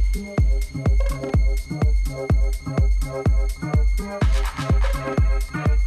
No, no,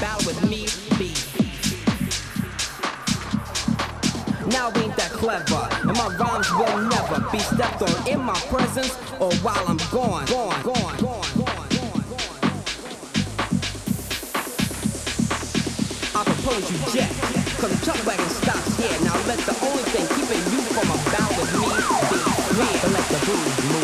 battle with me, beef. Now ain't that clever, and my rhymes will never be stepped on in my presence or while I'm gone, gone, gone, gone. I propose you jet, cause the truck wagon stops here. Now let the only thing keeping you from a bout with me be free, but let the booze move.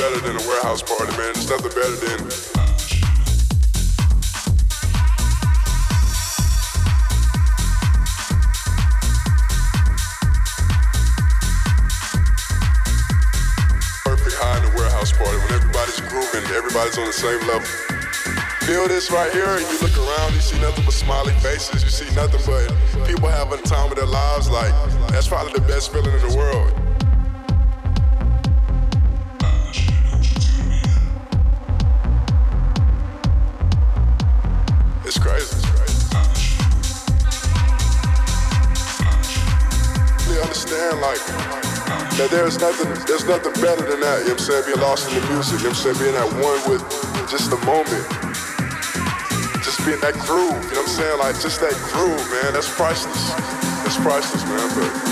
Better than a warehouse party, man. It's nothing better than perfect in the warehouse party when everybody's grooving, everybody's on the same level. Feel this right here, and you look around, you see nothing but smiling faces, you see nothing but people having the time of their lives. Like, that's probably the best feeling in the world. There's nothing, there's nothing better than that, you know what I'm saying? Being lost in the music, you know what I'm saying? Being at one with just the moment. Just being that groove, you know what I'm saying? Like just that groove, man. That's priceless. That's priceless, man. But